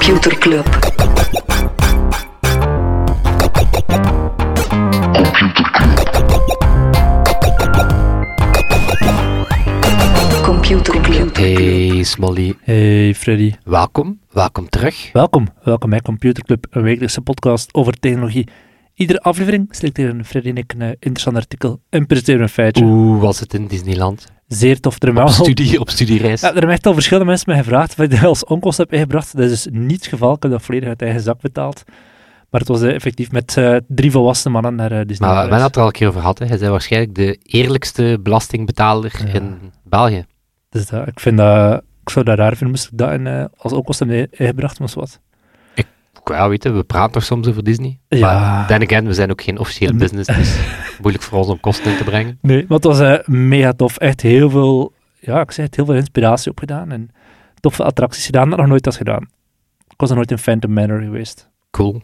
Computer Club. Computer Club. Hey Smolly, Hey Freddy, welkom, welkom terug. welkom. Welkom bij Computer Club, een wekelijkse podcast over technologie. Iedere aflevering selecteren Freddy en ik een eh, interessant artikel en presenteren een feitje. Hoe was het in Disneyland? Zeer tof. Er Op studie, op studiereis? ja, er hebben echt al verschillende mensen mij gevraagd of ik als onkost heb ingebracht. Dat is dus niet het geval. Ik heb dat volledig uit eigen zak betaald. Maar het was eh, effectief met eh, drie volwassen mannen naar eh, Disney. maar we hebben gereisd. het er al een keer over gehad. Hè. Hij is waarschijnlijk de eerlijkste belastingbetaler Ja. in België. Dus dat, ik vind dat... Ik zou dat raar vinden, moest ik dat in, als onkost hebben ingebracht, maar wat. Ja, weet je, we praten toch soms over Disney. Ja. Maar again, we zijn ook geen officiële Nee. business, dus moeilijk voor ons om kosten in te brengen. Nee, maar het was eh, mega tof. Echt heel veel, ja, ik zeg het, heel veel inspiratie opgedaan. En toffe attracties gedaan dat nog nooit had gedaan. Ik was nog nooit in Phantom Manor geweest. Cool.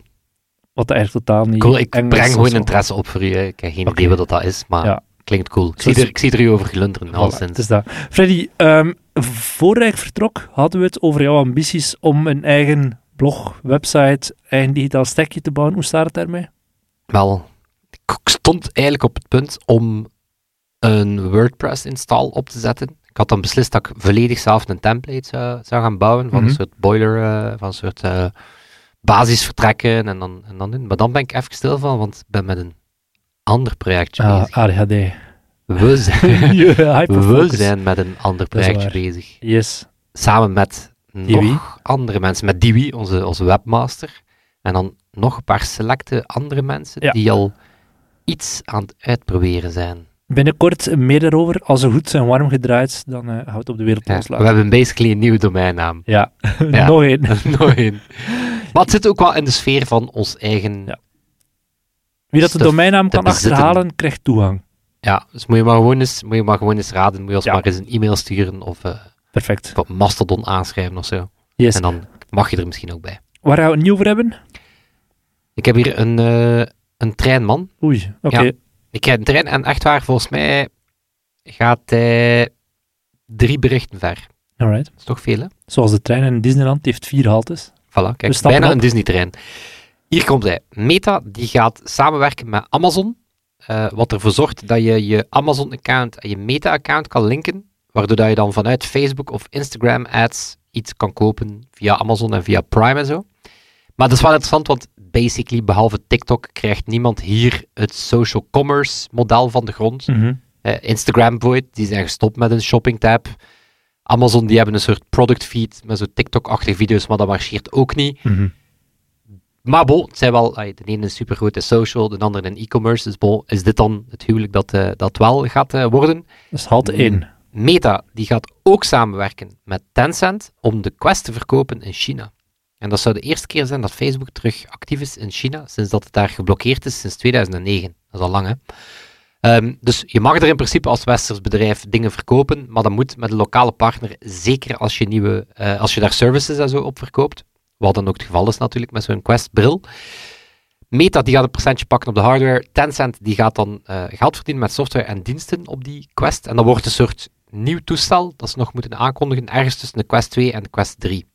Wat eigenlijk totaal niet cool. Ik eng breng gewoon interesse op voor u. hè. Ik heb geen idee wat dat is, maar Ja. klinkt cool. Ik Zo zie, er, ik zie er u over glunderen, al Voilà, sinds. het is dat. Freddy, ehm voordat ik vertrok, hadden we het over jouw ambities om een eigen blog, website, eigen digitaal stekje te bouwen. Hoe staat het daarmee? Wel, ik stond eigenlijk op het punt om een WordPress-install op te zetten. Ik had dan beslist dat ik volledig zelf een template zou, zou gaan bouwen, van Mhm. een soort boiler, eh, van een soort eh, basisvertrekken en dan, en dan doen. Maar dan ben ik even stil van, want ik ben met een ander projectje Ah, bezig. ADHD. We zijn, we zijn met een ander projectje bezig. Yes. Samen met Nog andere mensen, met Diwi, onze, onze webmaster. En dan nog een paar selecte andere mensen Ja. die al iets aan het uitproberen zijn. Binnenkort meer daarover. Als ze goed zijn warm gedraaid, dan eh houdt op de wereld Ja, loslaten. we hebben basically een nieuwe domeinnaam. Ja, Ja. nog één. Nog één. Maar het zit ook wel in de sfeer van ons eigen... Ja. Wie dat de domeinnaam kan bezitten. achterhalen, krijgt toegang. Ja, dus moet je maar gewoon eens, moet je maar gewoon eens raden. Moet je ons maar eens een e-mail sturen of eh, Perfect. op Mastodon aanschrijven of zo. Yes. En dan mag je er misschien ook bij. Waar gaan we het niet over hebben? Ik heb hier een, eh, een treinman. Oei, oké. Ja. Ik heb een trein en echt waar, volgens mij gaat hij drie berichten ver. Alright. Dat is toch veel, hè? Zoals de trein in Disneyland, die heeft vier haltes. Voilà, kijk, bijna op. een Disney-trein. Hier komt hij. Meta die gaat samenwerken met Amazon, eh, wat ervoor zorgt dat je je Amazon-account en je Meta-account kan linken, waardoor dat je dan vanuit Facebook of Instagram ads iets kan kopen via Amazon en via Prime en zo. Maar dat is wel interessant, want basically, behalve TikTok, krijgt niemand hier het social commerce model van de grond. Eh, Instagram bijvoorbeeld, die zijn gestopt met een shopping tab. Amazon, die hebben een soort product feed met zo TikTok-achtige video's, maar dat marcheert ook niet. Mhm. Maar bon, het zijn wel, de ene is supergroot in social, de andere in e-commerce. Dus bon, is dit dan het huwelijk dat, eh, dat wel gaat eh, worden? Dat is halte Mm. 1. Meta, die gaat ook samenwerken met Tencent om de Quest te verkopen in China. En dat zou de eerste keer zijn dat Facebook terug actief is in China, sinds dat het daar geblokkeerd is sinds 2009. Dat is al lang, hè? Ehm, dus je mag er in principe als westers bedrijf dingen verkopen, maar dat moet met een lokale partner, zeker als je, nieuwe, eh, als je daar services en zo op verkoopt. Wat dan ook het geval is natuurlijk met zo'n Quest-bril. Meta die gaat een procentje pakken op de hardware. Tencent die gaat dan eh, geld verdienen met software en diensten op die Quest. En dat wordt een soort nieuw toestel dat ze nog moeten aankondigen, ergens tussen de Quest 2 en de Quest 3.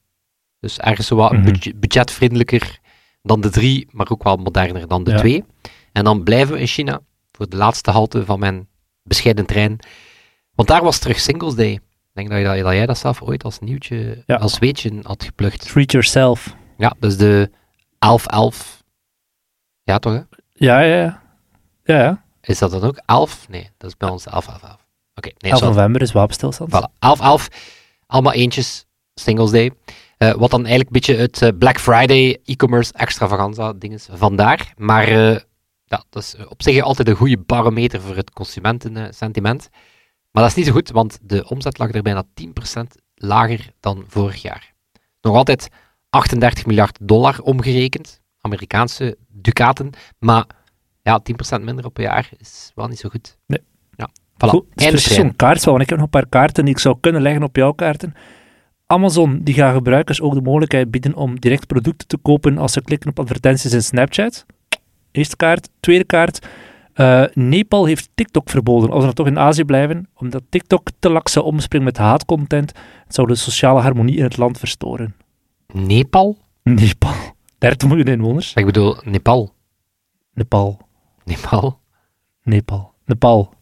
Dus ergens wat Mhm. budget- budgetvriendelijker dan de 3, maar ook wel moderner dan de Ja. 2. En dan blijven we in China voor de laatste halte van mijn bescheiden trein. Want daar was terug Singles Day. Ik denk dat, je, dat, jij dat zelf ooit als nieuwtje, Ja. als weetje had geplukt. Treat yourself. Ja, dus de 11-11. Ja, toch? Hè? Ja, ja, ja. Ja, ja. Is dat dan ook 11? Nee, dat is bij ons 11-11. Nee, 11 zwart. november is wapenstilstand. Voilà, 11-11. Allemaal eentjes. Singles Day. Eh, wat dan eigenlijk een beetje het eh, Black Friday e-commerce extravaganza ding is vandaar. Maar eh, ja, dat is op zich altijd een goede barometer voor het consumentensentiment. Maar dat is niet zo goed, want de omzet lag er bijna 10% lager dan vorig jaar. Nog altijd 38 miljard dollar omgerekend, Amerikaanse ducaten. Maar ja, 10% minder op een jaar is wel niet zo goed. Nee. Voilà. Goed, het is zo'n kaartspel, want ik heb nog een paar kaarten die ik zou kunnen leggen op jouw kaarten. Amazon die gaat gebruikers ook de mogelijkheid bieden om direct producten te kopen als ze klikken op advertenties in Snapchat. Eerste kaart. Tweede kaart. eh, Nepal heeft TikTok verboden als we nog toch in Azië blijven, omdat TikTok te laks zou omspringen met haatcontent. Het zou de sociale harmonie in het land verstoren. Nepal? Nepal. 30 miljoen inwoners. Ik bedoel, Nepal. Nepal. Nepal? Nepal. Nepal.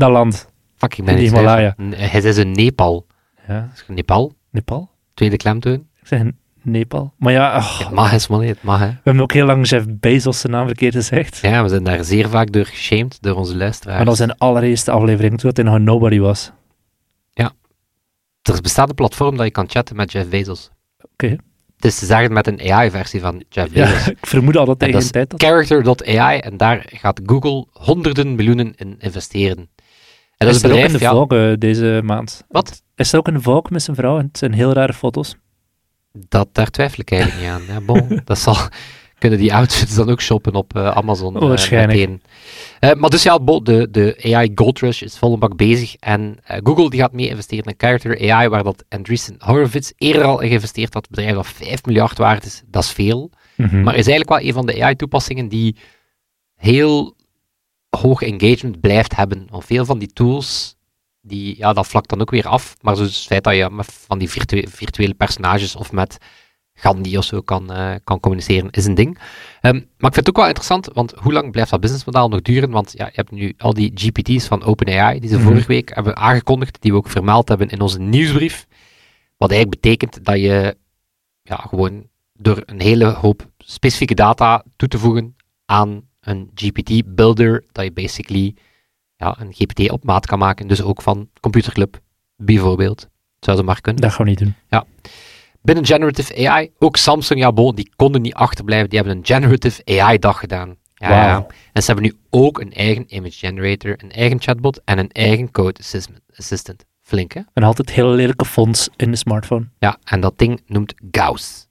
Dat land. Fuck, ik ben In de Himalaya. Hij is een Nepal. Ja. Is Nepal? Nepal? Tweede klemtoon? Ik zeg Nepal. Maar ja, ach, Het mag eens, man. Het mag, hè. we hebben ook heel lang Jeff Bezos zijn naam verkeerd gezegd. Ja, we zijn daar zeer vaak door geshamed, door onze luisteraars. Maar dat was zijn allereerste aflevering, toen een nobody was. Er bestaat een platform dat je kan chatten met Jeff Bezos. Oké. Het is te zeggen met een AI-versie van Jeff Ja, Bezos. ik vermoed al dat hij En geen dat tijd had. Character.ai en daar gaat Google honderden miljoenen in investeren. Dat is is een er ook de ja, Vogue eh, deze maand. Wat? Is er ook de Vogue met zijn vrouw en het zijn heel rare foto's. dat, daar twijfel ik eigenlijk niet aan. Ja, bon, dat zal, kunnen die outfits dan ook shoppen op eh, Amazon. eh, Waarschijnlijk. meteen. Maar dus ja, de, de AI Gold Rush is volle bak bezig. En Google die gaat mee investeren in Character AI, waar dat Andreessen Horowitz eerder al in geïnvesteerd had. Een bedrijf dat 5 miljard waard is. Dat is veel. Mhm. Maar is eigenlijk wel een van de AI-toepassingen die heel hoog engagement blijft hebben. Want veel van die tools, die, ja, dat vlakt dan ook weer af. Maar dus het feit dat je met van die virtue- virtuele personages of met Gandhi of zo kan, eh, kan communiceren, is een ding. Ehm, maar ik vind het ook wel interessant, want hoe lang blijft dat businessmodel nog duren? Want ja, je hebt nu al die GPT's van OpenAI, die ze Mhm. vorige week hebben aangekondigd, die we ook vermeld hebben in onze nieuwsbrief. Wat eigenlijk betekent dat je ja, gewoon door een hele hoop specifieke data toe te voegen aan een GPT-builder, dat je basically ja, een GPT op maat kan maken. Dus ook van Computer Club, bijvoorbeeld. Zou ze maar kunnen. Dat gaan we niet doen. Binnen Generative AI, ook Samsung, ja, bon, die konden niet achterblijven. Die hebben een Generative AI-dag gedaan. Ja, Wauw. ja. En ze hebben nu ook een eigen image generator, een eigen chatbot en een eigen code assistant. assistant. Flink, hè? En altijd hele lelijke fonts in de smartphone. Ja, en dat ding noemt Gauss.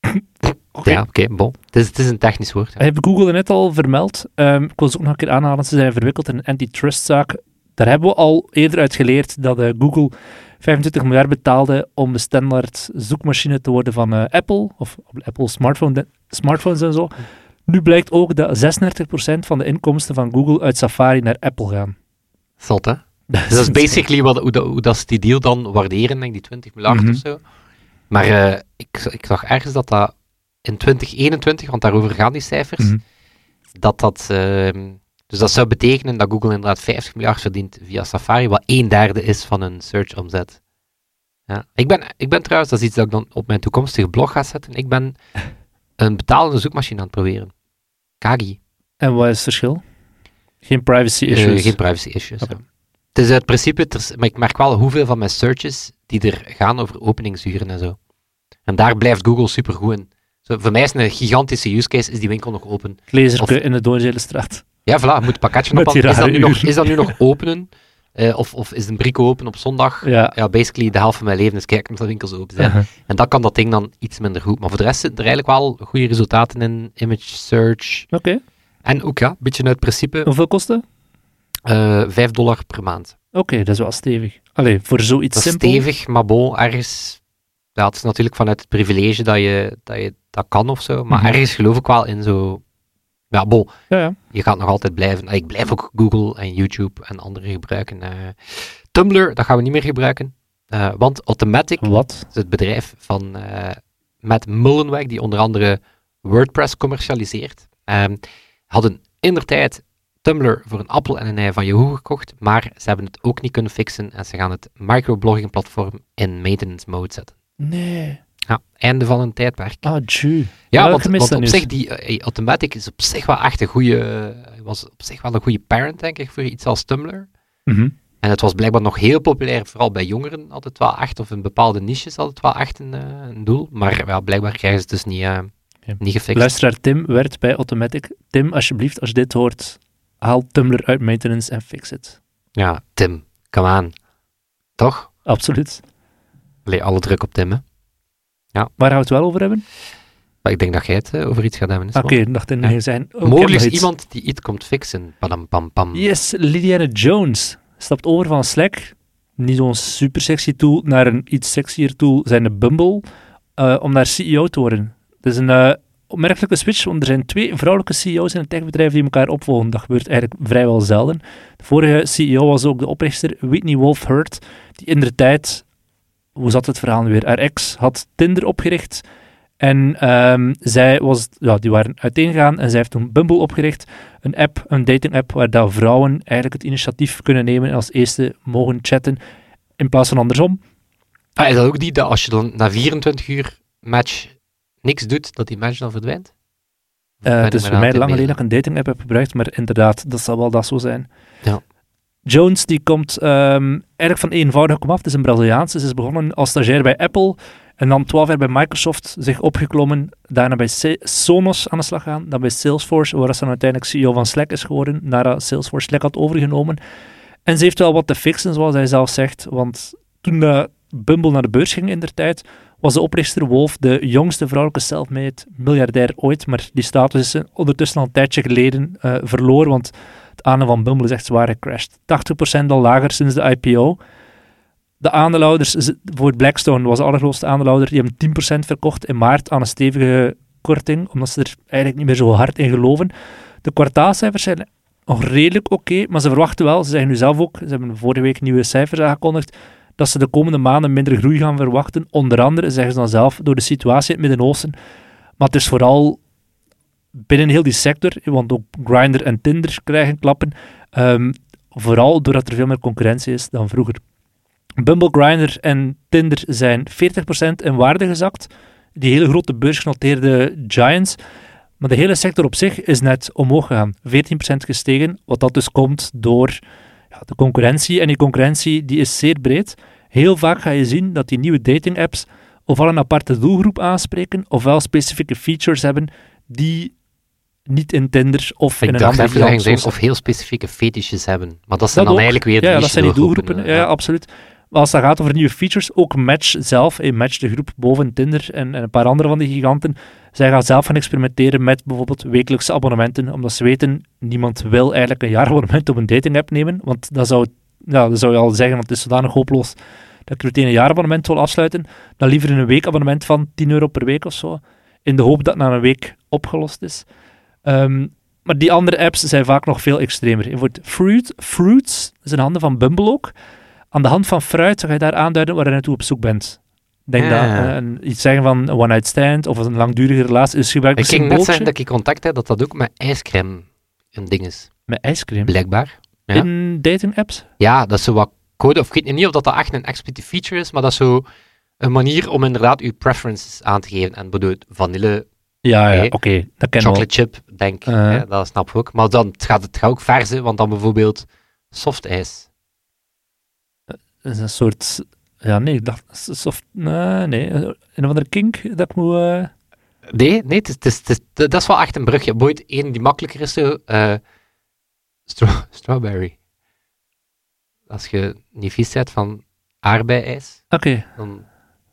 Ja, oké, bon. Het is, het is een technisch woord. hè. Hij heeft Google net al vermeld. Ehm, ik wil ze ook nog een keer aanhalen. Ze zijn verwikkeld in een antitrustzaak. Daar hebben we al eerder uit geleerd dat eh, Google 25 miljard betaalde om de standaard zoekmachine te worden van eh, Apple, of Apple smartphone, smartphones en zo. Nu blijkt ook dat 36% van de inkomsten van Google uit Safari naar Apple gaan. Zot, hè? Dus dat is basically wat, hoe, dat, hoe dat ze die deal dan waarderen, denk ik, die 20 miljard Mhm. of zo. Maar eh, ik, ik zag ergens dat dat in 2021, want daarover gaan die cijfers, Mhm. dat dat... ehm, dus dat zou betekenen dat Google inderdaad 50 miljard verdient via Safari, wat een derde is van hun search-omzet. Ja. Ik, ben, ik ben trouwens, dat is iets dat ik dan op mijn toekomstige blog ga zetten, ik ben een betalende zoekmachine aan het proberen. Kagi. En wat is het verschil? Geen privacy Eh, issues. geen privacy issues. Ja. Het is uit principe, maar ik merk wel hoeveel van mijn searches die er gaan over openingsuren en zo. En daar blijft Google super goed in. Zo, voor mij is een gigantische use case, is die winkel nog open? Glezerke in de Doorzelenstraat. Ja, voilà, moet het pakketje ophalen. Is dat, nu nog, is dat nu nog openen? Eh, of, of is een brico open op zondag? Ja. Ja, basically de helft van mijn leven is kijken of de winkels open zijn. Uh-huh. En dan kan dat ding dan iets minder goed. Maar voor de rest zitten er eigenlijk wel goede resultaten in image search. Oké. En ook ja, een beetje uit principe, Hoeveel kost het? eh 5 dollar per maand. Oké, dat is wel stevig. Allee, voor zoiets Dat simpel. stevig, maar bon, ergens... Ja, het is natuurlijk vanuit het privilege dat je dat, je dat kan of zo. Maar Mhm. ergens geloof ik wel in zo... Ja, bon, Ja, ja. je gaat nog altijd blijven. Ik blijf ook Google en YouTube en andere gebruiken. eh. Tumblr, dat gaan we niet meer gebruiken. Eh, want Automatic, Wat? is het bedrijf van eh Matt Mullenweg, die onder andere WordPress commercialiseert, ehm, hadden in der tijd Tumblr voor een appel en een ei van Yahoo gekocht, maar ze hebben het ook niet kunnen fixen en ze gaan het microblogging platform in maintenance mode zetten. Nee. Ja, einde van een tijdperk. Ah, tju. Ja, want, op zich, die eh, Automatic is op zich wel echt een goede, was op zich wel een goede parent, denk ik, voor iets als Tumblr. Mhm. En het was blijkbaar nog heel populair, vooral bij jongeren altijd wel echt, of in bepaalde niches altijd wel echt een, eh, een doel. Maar ja, blijkbaar krijgen ze het dus niet, eh, niet gefixt. Luisteraar Tim werkt bij Automatic. Tim, alsjeblieft, als je dit hoort, haal Tumblr uit maintenance en fix het. Ja, Tim, come aan. Toch? Absoluut. Allee, alle druk op Tim, hè. Waar gaan we het wel over hebben? Maar ik denk dat jij het eh, over iets gaat hebben. is Oké, ik dacht in Ja. ja. zijn. Oh, Mogelijk is iemand die iets komt fixen. Padam, pam, pam. Yes, Lydiana Jones stapt over van Slack, niet zo'n super sexy tool, naar een iets sexier tool, zijn de Bumble, eh, om daar CEO te worden. Het is een eh, opmerkelijke switch, want er zijn twee vrouwelijke CEO's in een techbedrijf die elkaar opvolgen. Dat gebeurt eigenlijk vrijwel zelden. De vorige CEO was ook de oprichter Whitney Wolf Hurt, die in de tijd hoe zat het verhaal nu weer? Ex had Tinder opgericht en ehm, zij was, ja, die waren uiteengegaan en zij heeft toen Bumble opgericht. Een app, een dating app, waar dat vrouwen eigenlijk het initiatief kunnen nemen en als eerste mogen chatten in plaats van andersom. Ah, is dat ook die dat als je dan na 24 uur match niks doet, dat die match dan verdwijnt? Ben het is voor mij lang geleden dat ik een dating app heb gebruikt, maar inderdaad, dat zal wel dat zo zijn. Ja. Jones die komt eigenlijk van eenvoudig komaf. Het is een Braziliaanse. Ze is begonnen als stagiair bij Apple en dan 12 jaar bij Microsoft zich opgeklommen. Daarna bij Sonos aan de slag gaan. Dan bij Salesforce, waar ze dan uiteindelijk CEO van Slack is geworden. Nadat Salesforce Slack had overgenomen. En ze heeft wel wat te fixen, zoals hij zelf zegt. Want toen eh, Bumble naar de beurs ging in der tijd, was de oprichter Wolf de jongste vrouwelijke self-made miljardair ooit. Maar die status is ondertussen al een tijdje geleden eh, verloren, want aandeel van Bumble is echt zwaar gecrashed. 80% al lager sinds de IPO. De aandeelhouders, voor Blackstone was de allergrootste aandeelhouder, die hebben 10% verkocht in maart aan een stevige korting, omdat ze er eigenlijk niet meer zo hard in geloven. De kwartaalcijfers zijn nog redelijk oké, maar ze verwachten wel, ze zeggen nu zelf ook, ze hebben vorige week nieuwe cijfers aangekondigd, dat ze de komende maanden minder groei gaan verwachten. Onder andere, zeggen ze dan zelf, door de situatie in het Midden-Oosten. Maar het is vooral binnen heel die sector, want ook Grindr en Tinder krijgen klappen, ehm, vooral doordat er veel meer concurrentie is dan vroeger. Bumble, Grindr en Tinder zijn 40% in waarde gezakt. Die hele grote beursgenoteerde giants. Maar de hele sector op zich is net omhoog gegaan. 14% gestegen, wat dat dus komt door ja, de concurrentie. En die concurrentie die is zeer breed. Heel vaak ga je zien dat die nieuwe dating apps ofwel een aparte doelgroep aanspreken, ofwel specifieke features hebben die niet in Tinder of in een dacht andere dat zeggen, of heel specifieke fetishes hebben. Maar dat zijn Dat dan ook. eigenlijk weer de ja, ja, dat zijn die doelgroepen. Ja, ja, absoluut. Maar als het gaat over nieuwe features, ook Match zelf, Match de groep boven Tinder en, en een paar andere van die giganten, zij gaan zelf gaan experimenteren met bijvoorbeeld wekelijkse abonnementen, omdat ze weten, niemand wil eigenlijk een jaarabonnement op een dating app nemen, want dat zou, ja, dat zou je al zeggen, want het is zodanig hopeloos dat ik meteen een jaarabonnement wil afsluiten, dan liever een weekabonnement van 10 euro per week of zo, in de hoop dat na een week opgelost is. Ehm, maar die andere apps zijn vaak nog veel extremer. Bijvoorbeeld Fruit, Fruits is in handen van Bumble ook. Aan de hand van fruit ga je daar aanduiden waar je naartoe op zoek bent. Denk Ah. dat eh, een- iets zeggen van een one-night stand of een langdurige relatie is gebruikt Ik een ging net zeggen dat ik contact heb dat dat ook met ijscrème een ding is. met ijscream. Blijkbaar. Ja. In dating apps? Ja, dat is zo wat code, of ik weet niet of dat, dat echt een expliciete feature is, maar dat is zo een manier om inderdaad je preferences aan te geven. En bedoel, vanille, Ja, ja, Oké. dat ken ik wel. chocolate chip, denk ik. Uh. hè, dat snap ik ook. Maar dan het gaat het gaat ook verse, want dan bijvoorbeeld soft ijs. Dat is een soort... Ja, nee, ik dacht... Soft, nee, nee, een of andere kink dat ik moet... eh, Nee, nee het is, het is, het is- dat is wel echt een brugje. Boeit één die makkelijker is, zo, eh, stra- strawberry. Als je niet vies bent van aardbei-ijs, Oké, dan,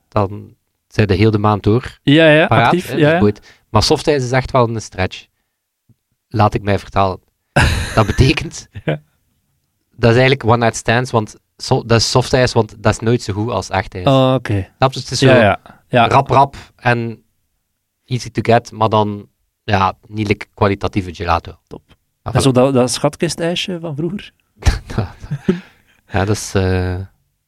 dan zijn de hele maand door ja, ja, paraat. actief. hè, Ja, dus ja. Maar softijs is echt wel een stretch. Laat ik mij vertalen. dat betekent, Ja. dat is eigenlijk one night stands, want so, dat is softijs, want dat is nooit zo goed als echt ijs. Oh, oké. Het is zo Ja, ja. rap rap en easy to get, maar dan ja, niet like kwalitatieve gelato. Top. Maar En zo dat, dat schatkistijsje van vroeger. Ja, dat is... eh,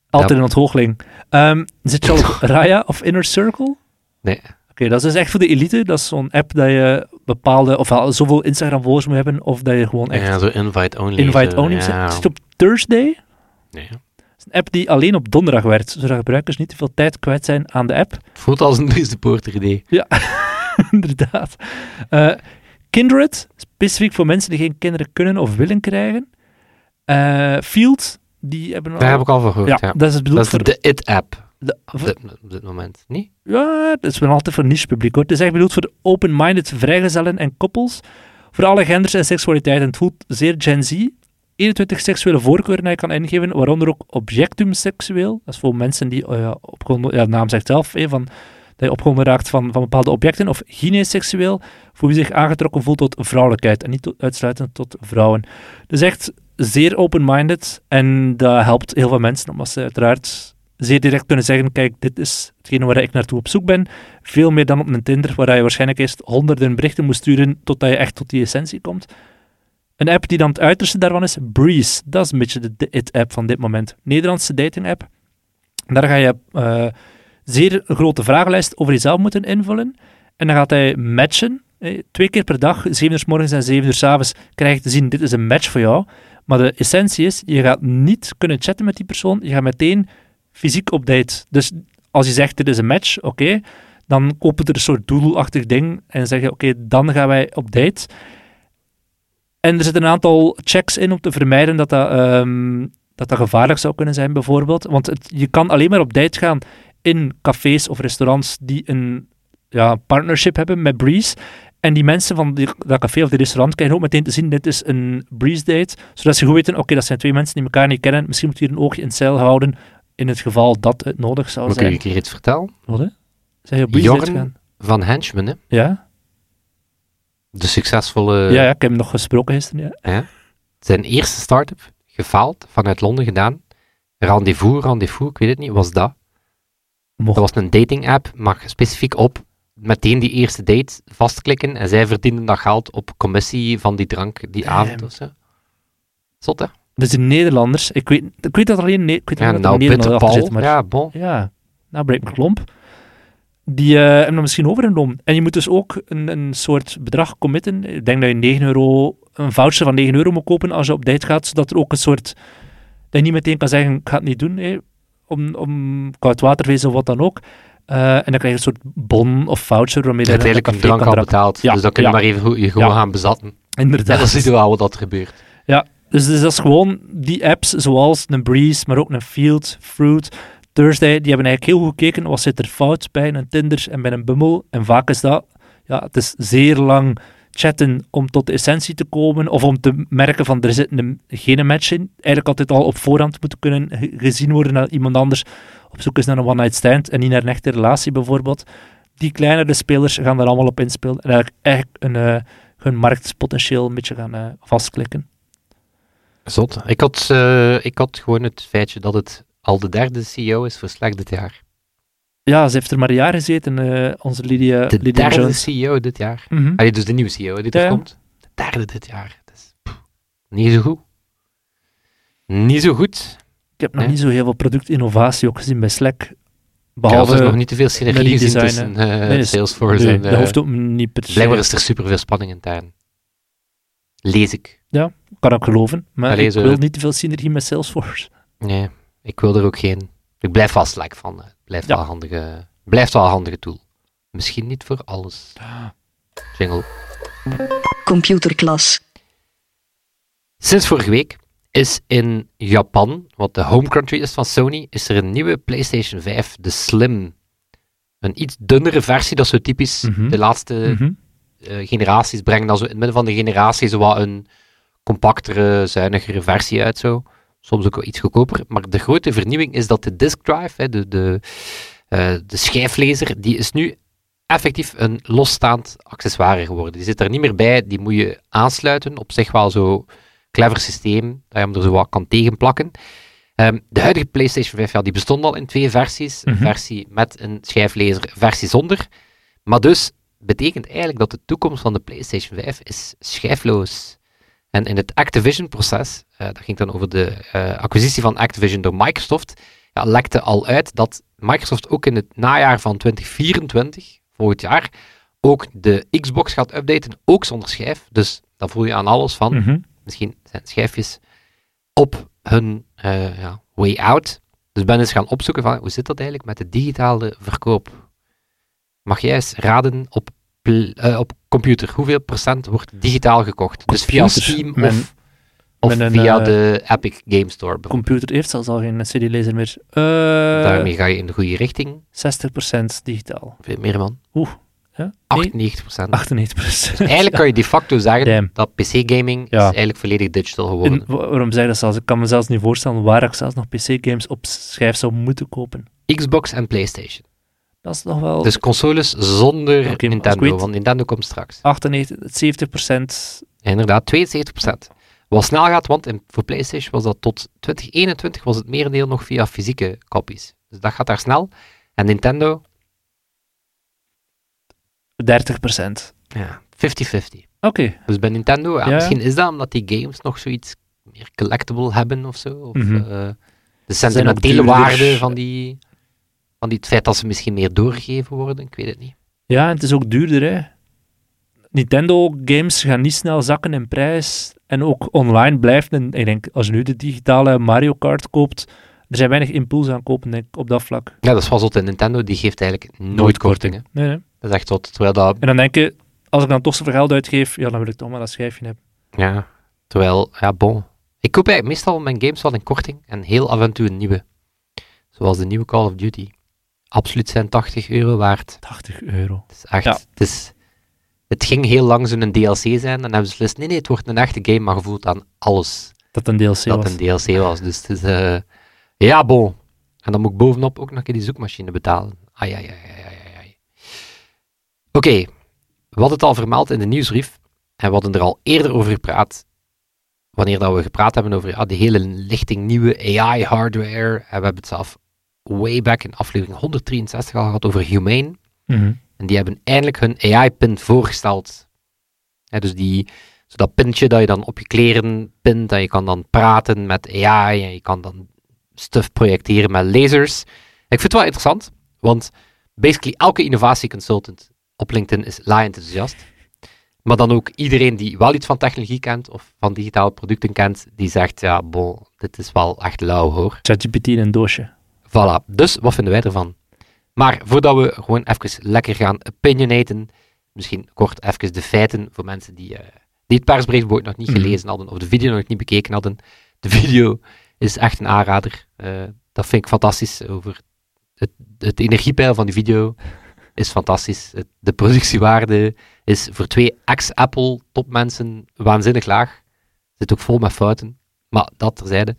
Altijd een onthoogling. Ehm, zit je al op Raya of Inner Circle? Nee. Oké, dat is dus echt voor de elite. Dat is zo'n app dat je bepaalde, ofwel zoveel Instagram-volgers moet hebben, of dat je gewoon echt ja, zo invite only. invite zo, only ja. zit. Zit op Thursday. Nee. Dat is een app die alleen op donderdag werkt, zodat gebruikers niet te veel tijd kwijt zijn aan de app. Het voelt als een Louis de Porter idee. Inderdaad. Eh, Kindred, specifiek voor mensen die geen kinderen kunnen of willen krijgen. Eh, Field, die hebben al... Daar heb ik al van gehoord, ja, ja. dat is bedoeld Dat is voor... de It-app de- op dit, op dit moment, niet? Ja, het is wel altijd voor niche publiek hoor. Het is echt bedoeld voor de open-minded vrijgezellen en koppels. Voor alle genders en seksualiteiten. Het voelt zeer Gen Z. 21 seksuele voorkeuren die je kan ingeven, waaronder ook objectum seksueel. Dat is voor mensen die oh ja, opgewonden, ja, de naam zegt zelf, hè, van, dat je opgewonden raakt van, van bepaalde objecten. Of gyneseksueel, voor wie zich aangetrokken voelt tot vrouwelijkheid en niet uitsluitend tot vrouwen. Dus echt zeer open-minded en dat helpt heel veel mensen, omdat ze uiteraard zeer direct kunnen zeggen, kijk, dit is hetgene waar ik naartoe op zoek ben. Veel meer dan op een Tinder, waar je waarschijnlijk eerst honderden berichten moet sturen totdat je echt tot die essentie komt. Een app die dan het uiterste daarvan is, Breeze. Dat is een beetje de, de it-app van dit moment. Nederlandse dating-app. Daar ga je eh zeer grote vragenlijst over jezelf moeten invullen. En dan gaat hij matchen. Eh, Twee keer per dag, 7 uur s morgens en 7 uur s avonds, krijg je te zien, dit is een match voor jou. Maar de essentie is, je gaat niet kunnen chatten met die persoon, je gaat meteen fysiek op date. Dus als je zegt, dit is een match, oké, dan opent er een soort doelachtig ding en dan zeg je, oké, dan gaan wij op date. En er zitten een aantal checks in om te vermijden dat dat, ehm, dat, dat gevaarlijk zou kunnen zijn, bijvoorbeeld. Want het, je kan alleen maar op date gaan in cafés of restaurants die een ja, partnership hebben met Breeze. En die mensen van die, dat café of die restaurant krijgen ook meteen te zien, dit is een Breeze date. Zodat ze goed weten, oké, dat zijn twee mensen die elkaar niet kennen. Misschien moet je hier een oogje in het zeil houden, in het geval dat het nodig zou Moet ik je zijn. een keer iets vertellen? Wat, hè? Zeg je op Jorn van Henchman, hè? Ja? de succesvolle... ja, ja, ik heb hem nog gesproken gisteren, ja. hè, zijn eerste start-up, gefaald, vanuit Londen gedaan. Rendezvous, rendezvous, ik weet het niet, was dat. Mocht. Dat was een dating-app, maar specifiek op meteen die eerste date vastklikken en zij verdienden dat geld op commissie van die drank die Damn. avond of zo. Zot, hè? Dus de Nederlanders, ik weet, ik weet dat er alleen, ne- ik weet Ja, dat nou, een Bitter Nederlander achter Paul, zit, maar ja, bon. Ja, nou breekt mijn klomp. Die eh, hebben dat misschien overgenomen. En je moet dus ook een, een soort bedrag committen. Ik denk dat je 9 euro, een voucher van 9 euro moet kopen als je op date gaat, zodat er ook een soort... Dat je niet meteen kan zeggen, ik ga het niet doen, hè, om, om koudwatervezel of wat dan ook. Eh, en dan krijg je een soort bon of voucher waarmee Je hebt eigenlijk een drank al betaald, Ja, dus dan kun je ja. maar even je gewoon Ja. gaan bezatten. En Inderdaad. dan zie je wel wat dat er gebeurt. Dus, dus dat is gewoon die apps zoals een Breeze, maar ook een Field, Fruit, Thursday, die hebben eigenlijk heel goed gekeken wat zit er fout bij een Tinder en bij een Bumble. En vaak is dat, ja, het is zeer lang chatten om tot de essentie te komen of om te merken van er zit een, geen match in. Eigenlijk altijd al op voorhand moeten kunnen ge- gezien worden dat iemand anders op zoek is naar een one-night stand en niet naar een echte relatie bijvoorbeeld. Die kleinere spelers gaan daar allemaal op inspelen en eigenlijk, eigenlijk een, eh, hun marktpotentieel een beetje gaan eh, vastklikken. Zot. Ik had, eh, ik had gewoon het feitje dat het al de derde CEO is voor slecht dit jaar. Ja, ze heeft er maar een jaar gezeten, eh, onze Lydia, De Lydia derde Jones. CEO dit jaar. Allee, dus de nieuwe CEO die er Ja, komt. De derde dit jaar. Pff, niet zo goed. Niet zo goed. Ik heb nog Nee. niet zo heel veel productinnovatie ook gezien bij Slack. Behalve, er is nog niet te veel synergie gezien designen. tussen eh, Nee, is- Salesforce nee, en... dat hoeft ook niet per se. blijkbaar is er superveel spanning intern. Lees ik. Kan ik geloven. Maar Allee, ik zo- wil niet te veel synergie met Salesforce. Nee, ik wil er ook geen... Ik blijf wel Slack van. eh. Blijft, Ja. wel een handige, blijft wel een handige tool. Misschien niet voor alles. Jingle. Computerklas. Sinds vorige week is in Japan, wat de home country is van Sony, is er een nieuwe PlayStation 5, de Slim. Een iets dunnere versie, dat zo typisch Mhm. de laatste Mhm. eh, generaties brengen dan zo in het midden van de generatie zo wat een compactere, zuinigere versie uit zo. Soms ook wel iets goedkoper. Maar de grote vernieuwing is dat de disk drive, hè, de, de, eh, de schijflezer, die is nu effectief een losstaand accessoire geworden. Die zit er niet meer bij, die moet je aansluiten. Op zich wel zo clever systeem, dat je hem er zo wat kan tegenplakken. Ehm, de huidige PlayStation 5 ja, die bestond al in twee versies. Een Mhm. versie met een schijflezer, versie zonder. Maar dus betekent eigenlijk dat de toekomst van de PlayStation 5 is schijfloos. En in het Activision-proces, eh, dat ging dan over de eh, acquisitie van Activision door Microsoft, ja, lekte al uit dat Microsoft ook in het najaar van 2024, volgend jaar, ook de Xbox gaat updaten, ook zonder schijf. Dus dan voel je aan alles van, Mhm. misschien zijn schijfjes op hun eh, ja, way out. Dus ben eens gaan opzoeken van, hoe zit dat eigenlijk met de digitale verkoop? Mag jij eens raden op, eh, op computer, hoeveel procent wordt digitaal gekocht? Dus via. Steam of, via eh, de Epic Game Store? bijvoorbeeld. Computer heeft zelfs al geen CD-lezer meer. Eh Daarmee ga je in de goede richting. 60% digitaal. Veel meer man. Oeh. Ja? 98 procent. 98%. Eigenlijk kan je de facto zeggen Damn. dat PC-gaming Ja. is eigenlijk volledig digital geworden. En wa- waarom zeg je dat zelfs? Ik kan me zelfs niet voorstellen waar ik zelfs nog PC-games op schijf zou moeten kopen. Xbox en PlayStation. Dat is nog wel Dus consoles zonder Nintendo, weet- want Nintendo komt straks. 98, 70%. Ja, inderdaad, 72%. Wat snel gaat, want in, voor PlayStation was dat tot 2021 was het merendeel nog via fysieke copies. Dus dat gaat daar snel. En Nintendo, 30%. ja, 50-50. Oké. Dus bij Nintendo, ja, Ja. misschien is dat omdat die games nog zoiets meer collectible hebben of zo. Of, er de sentimentele waarde van die, van die, het feit dat ze misschien meer doorgegeven worden, ik weet het niet. Ja, en het is ook duurder, hè. Nintendo-games gaan niet snel zakken in prijs. En ook online blijft, en ik denk, als je nu de digitale Mario Kart koopt, er zijn weinig impuls aan kopen, denk ik, op dat vlak. Ja, dat is wel zo, Nintendo, die geeft eigenlijk nooit, kortingen. Nee, nee. Dat is echt zo, terwijl dat, En dan denk je, als ik dan toch zoveel geld uitgeef, ja, dan wil ik toch maar dat schijfje hebben. ja, terwijl, ja, bon. Ik koop eigenlijk meestal mijn games wel in korting en heel af en toe een nieuwe. Zoals de nieuwe Call of Duty. Absoluut zijn 80 euro waard. 80 euro. Het is echt, Ja. het is... Het ging heel lang zo'n DLC zijn, dan hebben ze beslist, nee, nee, het wordt een echte game, maar gevoeld aan alles Dat een DLC dat was. een DLC was. Dus het is, eh, ja, bon. En dan moet ik bovenop ook nog een keer die zoekmachine betalen. Ai, ai, ai, ai, ai. Oké, we hadden het al vermeld in de nieuwsbrief, en we hadden er al eerder over gepraat, wanneer dat we gepraat hebben over ja, die hele lichting nieuwe AI-hardware, en we hebben het zelf way back in aflevering 163 al gehad over Humane, Mhm. en die hebben eindelijk hun AI-pin voorgesteld. Dus die, zo dat pintje dat je dan op je kleren pint, en je kan dan praten met AI, en je kan dan stuff projecteren met lasers. Ik vind het wel interessant, want basically elke innovatieconsultant op LinkedIn is laai enthousiast. Maar dan ook iedereen die wel iets van technologie kent, of van digitale producten kent, die zegt, ja, bon, dit is wel echt lauw hoor. ChatGPT in een doosje. Voilà, dus wat vinden wij ervan? Maar voordat we gewoon even lekker gaan opinionaten, misschien kort even de feiten voor mensen die, eh, die het nog niet Mhm. gelezen hadden of de video nog niet bekeken hadden. De video is echt een aanrader. Eh, dat vind ik fantastisch. Over het, het energiepeil van die video is fantastisch. Het- de productiewaarde is voor twee ex-Apple topmensen waanzinnig laag. Zit ook vol met fouten. Maar dat terzijde.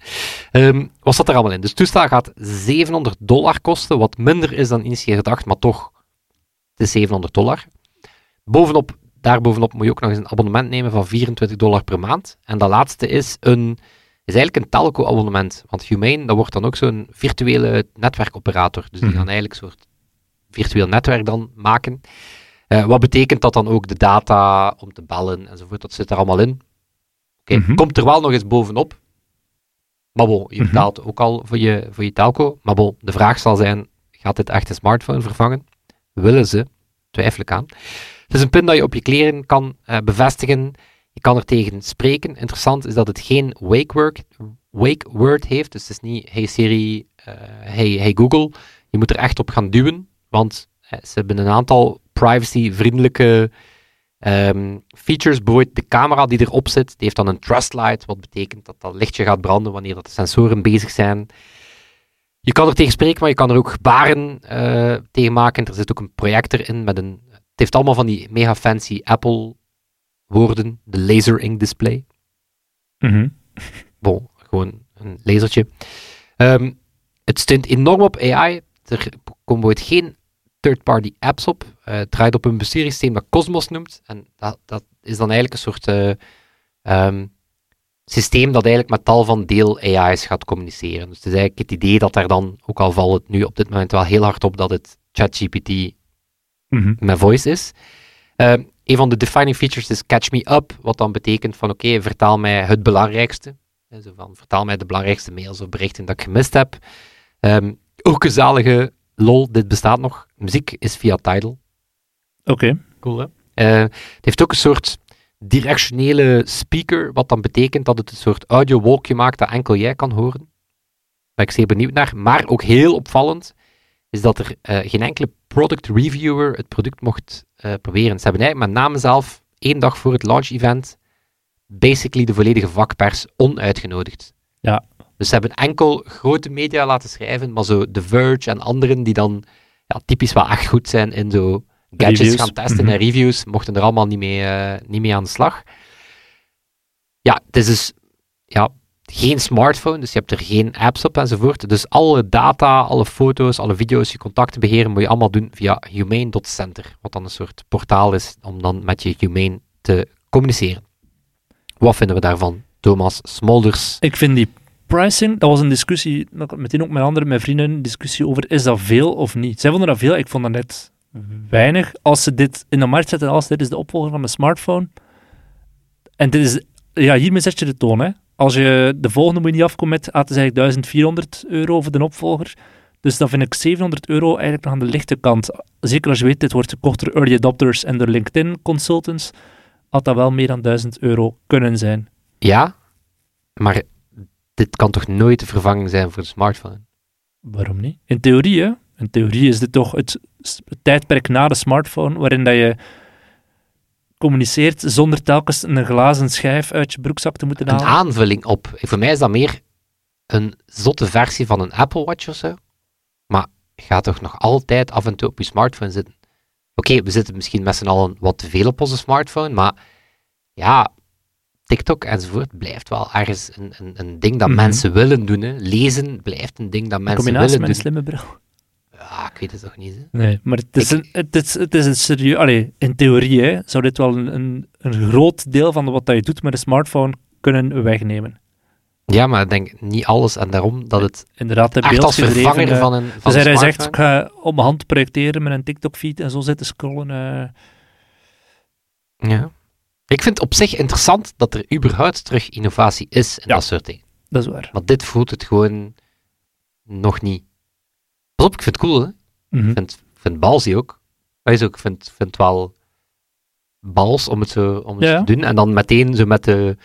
Ehm wat zat er allemaal in? Dus toestel gaat 700 dollar kosten, wat minder is dan initieel gedacht, maar toch, het is 700 dollar. Bovenop, daarbovenop moet je ook nog eens een abonnement nemen van 24 dollar per maand. En dat laatste is, een, is eigenlijk een telco-abonnement. Want Humane, dat wordt dan ook zo'n virtuele netwerkoperator. Dus die Mhm. gaan eigenlijk een soort virtueel netwerk dan maken. Eh, wat betekent dat dan ook de data om te bellen enzovoort, dat zit er allemaal in. Oké, Mhm. komt er wel nog eens bovenop. Maar bon, je Mhm. betaalt ook al voor je, voor je telco. Maar bon, de vraag zal zijn, gaat dit echt een smartphone vervangen? Willen ze? Twijfel ik aan. Het is een pin dat je op je kleren kan eh, bevestigen. Je kan er tegen spreken. Interessant is dat het geen wake word, wake word heeft. Dus het is niet hey Siri, eh, hey, hey Google. Je moet er echt op gaan duwen. Want eh, ze hebben een aantal privacy-vriendelijke ehm, features. Bijvoorbeeld de camera die erop zit, die heeft dan een trust light. Wat betekent dat dat lichtje gaat branden wanneer dat de sensoren bezig zijn. Je kan er tegen spreken, maar je kan er ook gebaren eh, tegen maken. Er zit ook een projector in met een. Het heeft allemaal van die mega fancy Apple woorden. De laser ink display. Mhm. Bon, gewoon een lasertje. Ehm, het steunt enorm op AI. Er komen ooit geen third-party apps op. Eh, het draait op een besturingssysteem dat Cosmos noemt. En dat, dat is dan eigenlijk een soort eh, ehm, systeem dat eigenlijk met tal van deel AI's gaat communiceren. Dus het is eigenlijk het idee dat daar dan, ook al valt het nu op dit moment wel heel hard op dat het ChatGPT Mhm. met voice is. Ehm, een van de defining features is Catch Me Up, wat dan betekent van oké, vertaal mij het belangrijkste. Hè, Zo van, vertaal mij de belangrijkste mails of berichten dat ik gemist heb. Ehm, ook een zalige lol, dit bestaat nog. Muziek is via Tidal. Oké. Cool, hè? Eh, het heeft ook een soort directionele speaker, wat dan betekent dat het een soort audio-wolkje maakt dat enkel jij kan horen. Daar ben ik zeer benieuwd naar. Maar ook heel opvallend is dat er eh, geen enkele product reviewer het product mocht eh, proberen. Ze hebben eigenlijk met name zelf één dag voor het launch event basically de volledige vakpers onuitgenodigd. Ja. Dus ze hebben enkel grote media laten schrijven, maar zo The Verge en anderen die dan ja, typisch wel echt goed zijn in zo gadgets Reviews. gaan testen Mhm. en reviews, mochten er allemaal niet mee, eh, niet mee aan de slag. Ja, het is dus ja, geen smartphone, dus je hebt er geen apps op enzovoort. Dus alle data, alle foto's, alle video's, je contacten beheren, moet je allemaal doen via humane.center, wat dan een soort portaal is om dan met je humane te communiceren. Wat vinden we daarvan? Thomas Smolders. Ik vind die pricing, dat was een discussie, meteen ook met anderen, met vrienden, een discussie over, is dat veel of niet? Zij vonden dat veel, ik vond dat net weinig. Als ze dit in de markt zetten als dit is de opvolger van een smartphone, en dit is, ja, hiermee zet je de toon, als je de volgende moet je niet afkomen met, ah, het is eigenlijk 1400 euro voor de opvolger. Dus dan vind ik 700 euro eigenlijk nog aan de lichte kant. Zeker als je weet, dit wordt gekocht door early adopters en door LinkedIn consultants, had dat wel meer dan 1000 euro kunnen zijn. Ja, maar dit kan toch nooit de vervanging zijn voor de smartphone? Waarom niet? In theorie, hè? In theorie is dit toch het, tijdperk na de smartphone, waarin dat je communiceert zonder telkens een glazen schijf uit je broekzak te moeten Een halen. aanvulling op. Voor mij is dat meer een zotte versie van een Apple Watch of zo. Maar gaat toch nog altijd af en toe op je smartphone zitten. Oké, we zitten misschien met z'n allen wat te veel op onze smartphone, maar ja, TikTok enzovoort blijft wel ergens een, een, een ding dat Mhm. mensen willen doen. Hè. Lezen blijft een ding dat mensen combinatie willen met een slimme bril. Ja, ik weet het toch niet. Hè. Nee, maar het is een, het is, het is een serieus... Allee, in theorie hè, zou dit wel een, een, een groot deel van wat dat je doet met een smartphone kunnen wegnemen. Ja, maar ik denk niet alles en daarom dat het Inderdaad, de echt als vervanger eh, van een, van Dus hij zegt, ik ga op mijn hand projecteren met een TikTok-feed en zo zitten scrollen. eh. Vind het op zich interessant dat er überhaupt terug innovatie is in Ja. dat soort dingen. dat is waar. Maar dit voelt het gewoon nog niet. Pas op, ik vind het cool, hè. Mhm. Ik vind, vind balzie ook. Hij is ook, ik vind, vind het wel bals om het zo om het Ja. te doen. En dan meteen zo met de,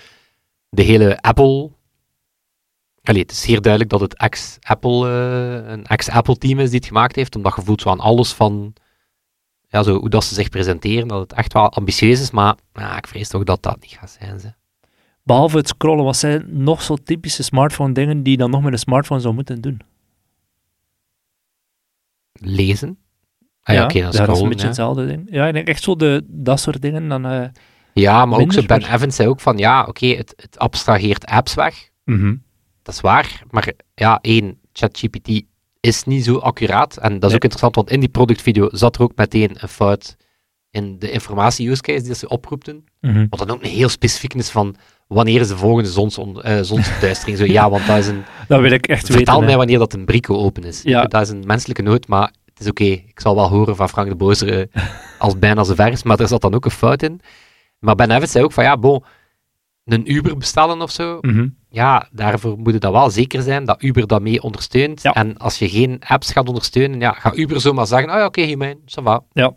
de hele Apple... Allee, het is zeer duidelijk dat het ex-Apple, eh, een ex-Apple-team is die het gemaakt heeft, omdat je voelt zo aan alles van ja, zo, hoe dat ze zich presenteren, dat het echt wel ambitieus is, maar ja, ik vrees toch dat dat niet gaat zijn. Ze. Behalve het scrollen, wat zijn nog zo typische smartphone dingen die je dan nog met een smartphone zou moeten doen? Lezen. Ah, ja, dan ja, dat is een beetje ja. hetzelfde ding. Ja, ik denk echt zo de, dat soort dingen. Dan, eh, Ja, maar ook zo, Ben maar- Evans zei ook van, ja, oké, het, het abstraheert apps weg. mhm. Dat is waar, maar ja, één, ChatGPT is niet zo accuraat. En dat is Nee. ook interessant, want in die productvideo zat er ook meteen een fout in de informatie-use case die ze oproepten. Mhm. Wat dan ook een heel specifiek is van, wanneer is de volgende zonson, eh, zonsverduistering? zo, ja, want dat is een... Dat wil ik echt Vertel weten. mij hè. wanneer dat een brico open is. Ja. Dat is een menselijke nood, maar het is oké. Ik zal wel horen van Frank de Bozer eh, als bijna zover is, maar er zat dan ook een fout in. Maar Ben Evans zei ook van, ja, bon, een Uber bestellen of zo, Mhm. Ja, daarvoor moet het dan wel zeker zijn dat Uber dat mee ondersteunt. Ja. En als je geen apps gaat ondersteunen, ja, gaat Uber zomaar zeggen, oh ja, oké, Himijn, ça va. Ja.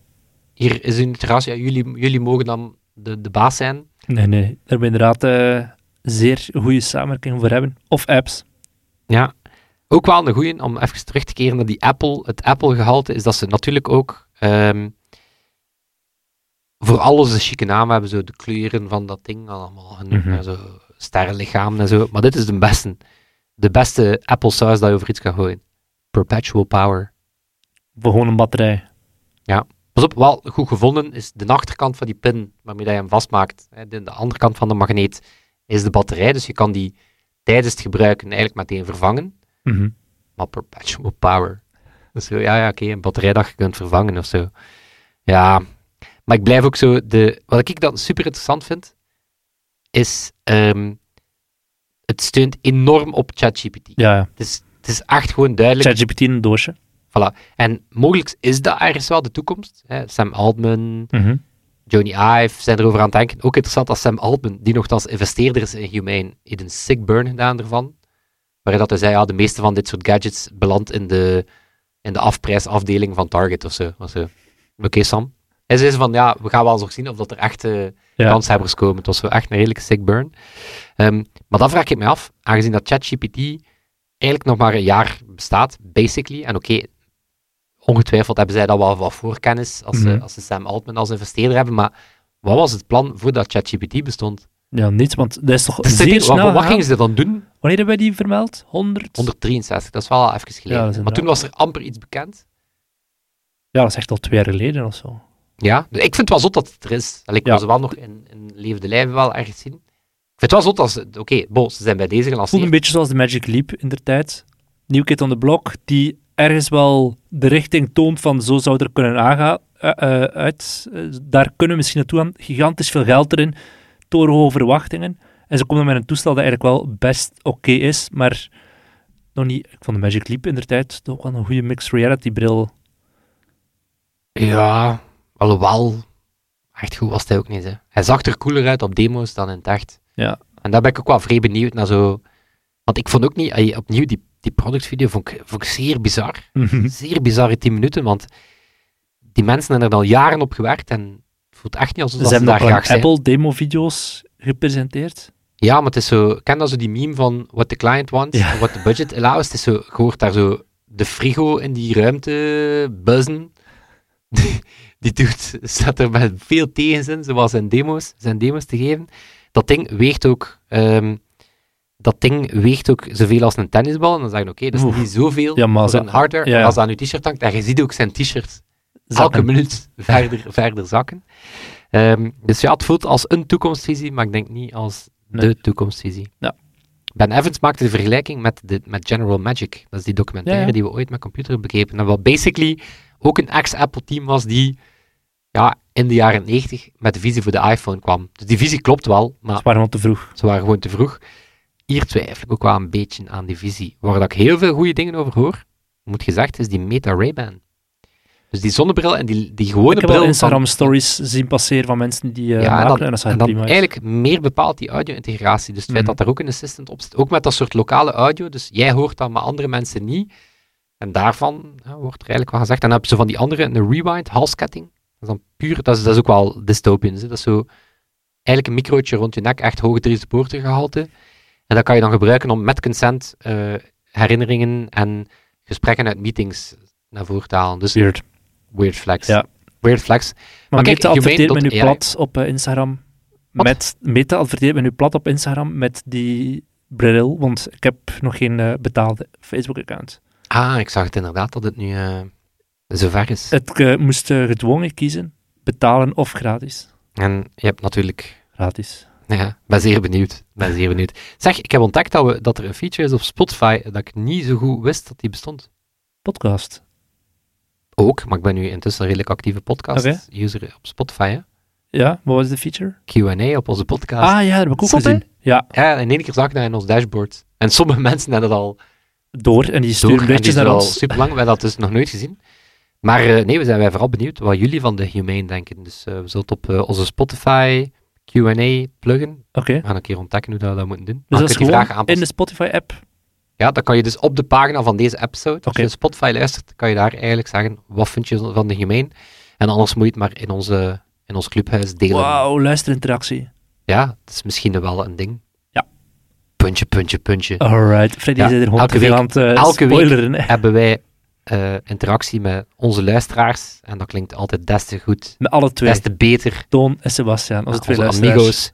Hier is een terras, ja, jullie, jullie mogen dan de, de baas zijn. Nee, nee. Daar hebben we inderdaad eh, zeer goede samenwerking voor hebben. Of apps. Ja. Ook wel een goeie, om even terug te keren naar die Apple, het Apple-gehalte, is dat ze natuurlijk ook ehm, voor alles een chique naam hebben, zo de kleuren van dat ding, allemaal, en, Mhm. ja, zo sterrenlichamen en zo. Maar dit is de beste, de beste Apple dat je over iets kan gooien. Perpetual power. Voor gewoon een batterij. Pas op, wel goed gevonden is de achterkant van die pin waarmee je hem vastmaakt. De, de andere kant van de magneet is de batterij, dus je kan die tijdens het gebruiken eigenlijk meteen vervangen. Mhm. Maar perpetual power. Dus zo, ja, ja oké, een batterij dat je kunt vervangen of zo. Ja, maar ik blijf ook zo. De, wat ik dan super interessant vind, is. ehm, het steunt enorm op ChatGPT. Ja, ja. Het, is, het is echt gewoon duidelijk. ChatGPT in een doosje. Voilà. En mogelijk is dat ergens wel de toekomst. Hè. Sam Altman, Mhm. Johnny Ive zijn erover aan het denken. Ook interessant als Sam Altman, die nogthans investeerder is in Humane, heeft een sick burn gedaan ervan. Waarin dat hij zei, ja, de meeste van dit soort gadgets belandt in de, in de afprijsafdeling van Target of zo. Of zo. Oké, Sam. Hij zei van, ja, we gaan wel eens nog zien of dat er echte Ja. kanshebbers komen. Het was zo echt een redelijk sick burn. Ehm, maar dan vraag ik me af, aangezien dat ChatGPT eigenlijk nog maar een jaar bestaat, basically, en oké, ongetwijfeld hebben zij dat wel wat voorkennis als, ze, Mhm. als ze Sam Altman als investeerder hebben, maar wat was het plan voordat ChatGPT bestond? Ja, niets, want dat is toch Dus zeer wat, snel wat, gingen ze dan doen? Wanneer hebben wij die vermeld? 100? 163, dat is wel even geleden. Ja, dat is maar toen was er amper iets bekend. Ja, dat is echt al twee jaar geleden of zo. Ja, ik vind het wel zot dat het er is. Allee, ik Ja. ze wel nog in, in levende lijven wel ergens zien. Ik vind het wel zot als ze... Oké, bon, ze zijn bij deze voelt gelanceerd. een beetje zoals de Magic Leap in der tijd. New Kid on the Block, die ergens wel de richting toont van zo zou er kunnen aangaan. eh, eh, uit. Daar kunnen we misschien naartoe gaan. Gigantisch veel geld erin. Torenhoge verwachtingen. En ze komen met een toestel dat eigenlijk wel best oké is, maar nog niet... Ik vond de Magic Leap in der tijd toch wel een goede mixed reality bril. Ja, alhoewel... Echt goed was hij ook niet, hè. Hij zag er cooler uit op demo's dan in het echt. Ja. En daar ben ik ook wel vrij benieuwd naar zo... Want ik vond ook niet, opnieuw, die, die productvideo vond ik, vond ik zeer bizar. Mhm. Zeer bizarre 10 minuten, want die mensen hebben er al jaren op gewerkt en het voelt echt niet alsof Ze ze, hebben daar graag zijn. Apple demo-video's gepresenteerd. Ja, maar het is zo... Ken dat zo die meme van what the client wants, Ja. what the budget allows? Het is zo, je hoort daar zo de frigo in die ruimte buzzen. Die, doet, staat er met veel tegenzin, zoals zijn demo's, zijn demo's te geven. Dat ding weegt ook... ehm, dat ding weegt ook zoveel als een tennisbal. En dan zeggen oké, dat is niet zoveel Ja, maar een ja. Maar als aan je t-shirt hangt, en je ziet ook zijn t-shirt elke minuut verder, verder zakken. Ehm, dus ja, het voelt als een toekomstvisie, maar ik denk niet als Nee. de toekomstvisie. Ja. Ben Evans maakte de vergelijking met, de, met General Magic. Dat is die documentaire Ja, ja. die we ooit met computer bekeken. En wat basically ook een ex-Apple-team was die ja, in de jaren 90 met de visie voor de iPhone kwam. Dus die visie klopt wel, maar Ze waren al te vroeg. ze waren gewoon te vroeg. Hier twijfel ik ook wel een beetje aan die visie. Waar dat ik heel veel goede dingen over hoor, moet gezegd, is die Meta Ray-Ban. Dus die zonnebril en die, die gewone Ik heb bril... van- Instagram-stories zien passeren van mensen die eh Ja, en maken, dan, en dat en er dan eigenlijk meer bepaalt die audio-integratie. Dus het feit Mhm. dat daar ook een assistant op zit, ook met dat soort lokale audio, dus jij hoort dat, maar andere mensen niet. En daarvan ja, wordt er eigenlijk wel gezegd. En dan hebben ze van die andere, een rewind, halsketting. Dat is dan puur, dat is, dat is ook wel dystopisch. hè. Dat is zo eigenlijk een microotje rond je nek, echt hoge transportergehalte. En dat kan je dan gebruiken om met consent eh, herinneringen en gesprekken uit meetings naar voren te halen. Dus Weird. weird flex. Ja. Weird flex. Maar, kijk, Meta adverteert met dot nu plat op eh, Instagram. Wat? Met, Meta adverteert met nu plat op Instagram met die bril, want ik heb nog geen eh, betaalde Facebook-account. Ah, ik zag het inderdaad dat het nu zover is. Het eh, moest gedwongen kiezen, betalen of gratis. En je hebt natuurlijk... Gratis. Ja, ben zeer benieuwd. ben zeer benieuwd. Zeg, ik heb ontdekt dat, we, dat er een feature is op Spotify dat ik niet zo goed wist dat die bestond. Podcast. Ook, maar ik ben nu intussen een redelijk actieve podcast-user op Spotify. hè. Ja, wat was de feature? Q&A op onze podcast. Ah ja, dat heb ik ook Zot, gezien. Ja, Ja, in één keer zag ik dat in ons dashboard. En sommige mensen hebben dat al door en die sturen berichtjes naar al ons. super lang. We hebben dat dus nog nooit gezien. Maar eh, nee, we zijn wij vooral benieuwd wat jullie van de Humane denken. Dus eh, we zullen het op eh, onze Spotify Q&A pluggen. Oké, We gaan een keer ontdekken hoe dat we dat moeten doen. dus dat is die vragen aanpassen. in de Spotify-app. Ja, dan kan je dus op de pagina van deze episode, als je Spotify luistert, kan je daar eigenlijk zeggen, wat vind je van de Humane? En anders moet je het maar in, onze, in ons clubhuis delen. Wauw, luisterinteractie. Ja, dat is misschien wel een ding. Ja. Puntje, puntje, puntje. Alright, Freddy Ja, is er gewoon elke week- aan het elke week spoileren. hè. Hebben wij eh, interactie met onze luisteraars. En dat klinkt altijd des te goed, Met alle twee, des te beter. Toon en Sebastian, als Onze twee amigos.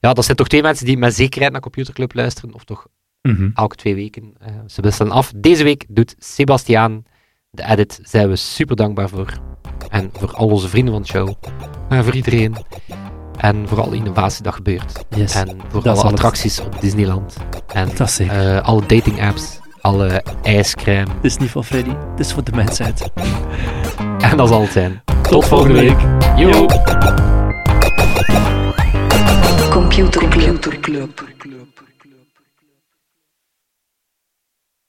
Ja, dat zijn toch twee mensen die met zekerheid naar Computerclub luisteren. Of toch Mhm. elke twee weken. eh, ze wisselen af. Deze week doet Sebastiaan de edit. Zijn we super dankbaar voor. En voor al onze vrienden van de show. En voor iedereen. En voor alle innovatie dat gebeurt. Yes, En voor alle attracties op Disneyland. En eh, alle dating apps. Alle ijscrème. Het is niet voor Freddy, het is voor de mensheid. En dat zal het zijn. Tot volgende week. Yo! Computer Club.